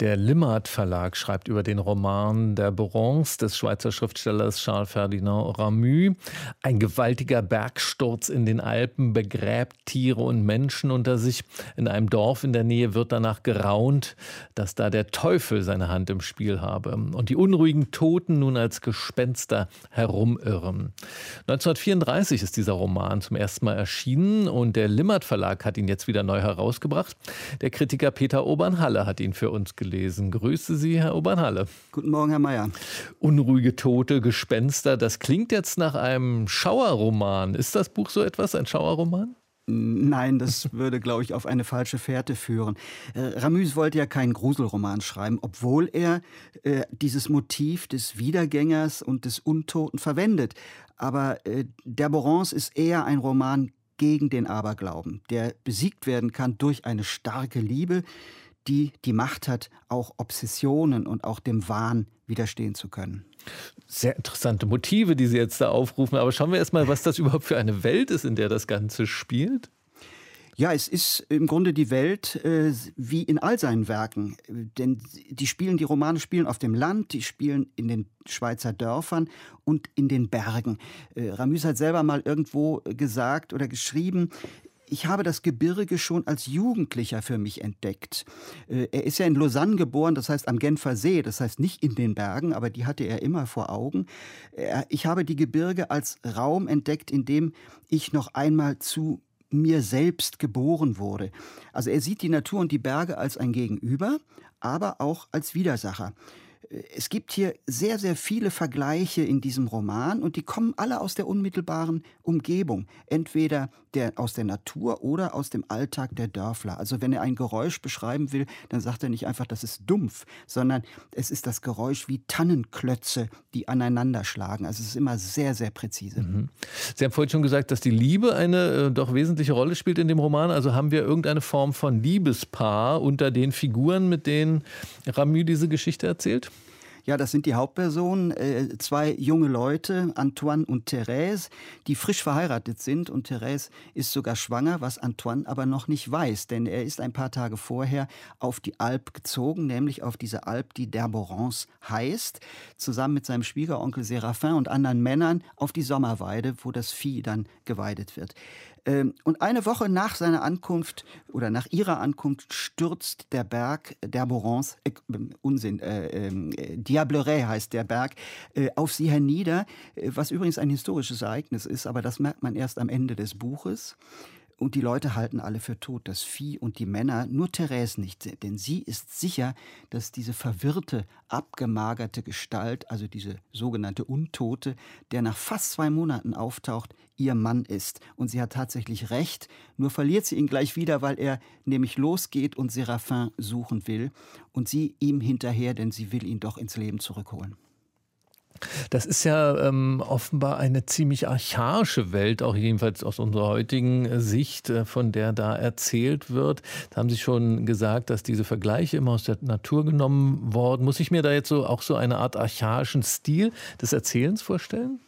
der Limmat Verlag schreibt über den Roman Der Bronze des Schweizer Schriftstellers Charles Ferdinand Ramü. Ein gewaltiger Bergsturz in den Alpen begräbt Tiere und Menschen unter sich. In einem Dorf in der Nähe wird danach geraunt, dass da der Teufel seine Hand im Spiel habe und die unruhigen Toten nun als Gespenster herumirren. 1934 ist dieser Roman zum ersten Mal erschienen und der Limmat Verlag hat ihn jetzt wieder neu herausgebracht. Der Kritiker Peter Obernhalle hat ihn für uns gelesen gelesen. Grüße Sie, Herr Obernhalle. Guten Morgen, Herr Mayer. Unruhige Tote, Gespenster, das klingt jetzt nach einem Schauerroman. Ist das Buch so etwas, ein Schauerroman? Nein, das würde, glaube ich, auf eine falsche Fährte führen. Äh, Ramüs wollte ja keinen Gruselroman schreiben, obwohl er äh, dieses Motiv des Wiedergängers und des Untoten verwendet. Aber äh, Der Borance ist eher ein Roman gegen den Aberglauben, der besiegt werden kann durch eine starke Liebe, die die Macht hat, auch Obsessionen und auch dem Wahn widerstehen zu können. Sehr interessante Motive, die Sie jetzt da aufrufen. Aber schauen wir erstmal, was das überhaupt für eine Welt ist, in der das Ganze spielt. Ja, es ist im Grunde die Welt äh, wie in all seinen Werken. Denn die spielen, die Romane spielen auf dem Land, die spielen in den Schweizer Dörfern und in den Bergen. Äh, Ramüs hat selber mal irgendwo gesagt oder geschrieben, ich habe das Gebirge schon als Jugendlicher für mich entdeckt. Äh, er ist ja in Lausanne geboren, das heißt am Genfer See, das heißt nicht in den Bergen, aber die hatte er immer vor Augen. Ich habe die Gebirge als Raum entdeckt, in dem ich noch einmal zu mir selbst geboren wurde. Also er sieht die Natur und die Berge als ein Gegenüber, aber auch als Widersacher es gibt hier sehr, sehr viele Vergleiche in diesem Roman und die kommen alle aus der unmittelbaren Umgebung. Entweder der, aus der Natur oder aus dem Alltag der Dörfler. Also wenn er ein Geräusch beschreiben will, dann sagt er nicht einfach, das ist dumpf, sondern es ist das Geräusch wie Tannenklötze, die aneinander schlagen. Also es ist immer sehr, sehr präzise. Mhm. Sie haben vorhin schon gesagt, dass die Liebe eine äh, doch wesentliche Rolle spielt in dem Roman. Also haben wir irgendeine Form von Liebespaar unter den Figuren, mit denen Ramü diese Geschichte erzählt? Ja, das sind die Hauptpersonen, äh, zwei junge Leute, Antoine und Therese, die frisch verheiratet sind und Therese ist sogar schwanger, was Antoine aber noch nicht weiß, denn er ist ein paar Tage vorher auf die Alp gezogen, nämlich auf diese Alp, die Derborance heißt, zusammen mit seinem Schwiegeronkel Séraphin und anderen Männern auf die Sommerweide, wo das Vieh dann geweidet wird. Ähm, und eine Woche nach seiner Ankunft oder nach ihrer Ankunft stürzt der Berg d'Herborance, äh, Unsinn, äh, äh, Diableret heißt der Berg, äh, auf sie hernieder, äh, was übrigens ein historisches Ereignis ist, aber das merkt man erst am Ende des Buches. Und die Leute halten alle für tot, das Vieh und die Männer, nur Therese nicht, denn sie ist sicher, dass diese verwirrte, abgemagerte Gestalt, also diese sogenannte Untote, der nach fast zwei Monaten auftaucht, ihr Mann ist. Und sie hat tatsächlich recht, nur verliert sie ihn gleich wieder, weil er nämlich losgeht und Séraphin suchen will und sie ihm hinterher, denn sie will ihn doch ins Leben zurückholen. Das ist ja ähm, offenbar eine ziemlich archaische Welt, auch jedenfalls aus unserer heutigen Sicht, äh, von der da erzählt wird. Da haben Sie schon gesagt, dass diese Vergleiche immer aus der Natur genommen worden. Muss ich mir da jetzt so auch so eine Art archaischen Stil des Erzählens vorstellen?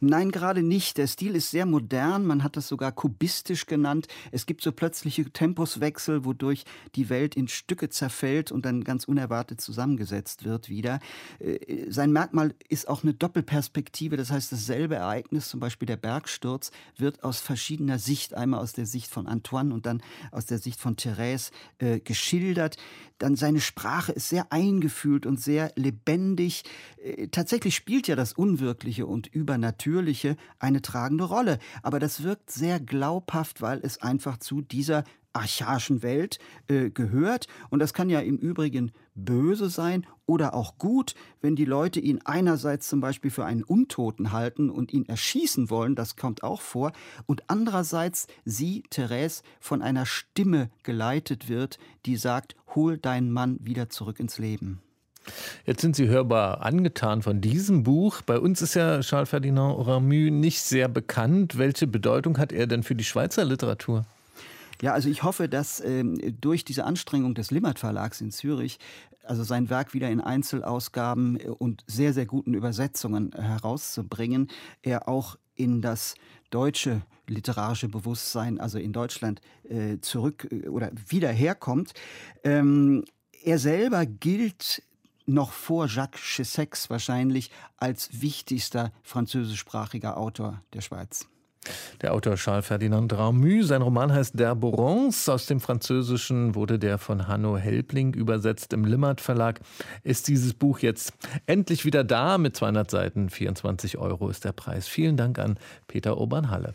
Nein, gerade nicht. Der Stil ist sehr modern. Man hat das sogar kubistisch genannt. Es gibt so plötzliche Tempuswechsel, wodurch die Welt in Stücke zerfällt und dann ganz unerwartet zusammengesetzt wird wieder. Äh, sein Merkmal ist auch eine Doppelperspektive. Das heißt, dasselbe Ereignis, zum Beispiel der Bergsturz, wird aus verschiedener Sicht, einmal aus der Sicht von Antoine und dann aus der Sicht von Therese äh, geschildert. Dann seine Sprache ist sehr eingefühlt und sehr lebendig. Äh, tatsächlich spielt ja das Unwirkliche und über Übernatürliche eine tragende Rolle. Aber das wirkt sehr glaubhaft, weil es einfach zu dieser archaischen Welt äh, gehört. Und das kann ja im Übrigen böse sein oder auch gut, wenn die Leute ihn einerseits zum Beispiel für einen Untoten halten und ihn erschießen wollen, das kommt auch vor, und andererseits sie, Therese, von einer Stimme geleitet wird, die sagt, hol deinen Mann wieder zurück ins Leben. Jetzt sind Sie hörbar angetan von diesem Buch. Bei uns ist ja Charles Ferdinand Ramü nicht sehr bekannt. Welche Bedeutung hat er denn für die Schweizer Literatur? Ja, also ich hoffe, dass ähm, durch diese Anstrengung des Limmat Verlags in Zürich, also sein Werk wieder in Einzelausgaben und sehr, sehr guten Übersetzungen herauszubringen, er auch in das deutsche literarische Bewusstsein, also in Deutschland, äh, zurück äh, oder wieder herkommt. Ähm, er selber gilt noch vor Jacques Chessex wahrscheinlich als wichtigster französischsprachiger Autor der Schweiz. Der Autor Charles Ferdinand Ramu, sein Roman heißt Der Borons. Aus dem Französischen wurde der von Hanno Helbling übersetzt. Im Limmert Verlag ist dieses Buch jetzt endlich wieder da mit 200 Seiten. 24 Euro ist der Preis. Vielen Dank an Peter Obernhalle.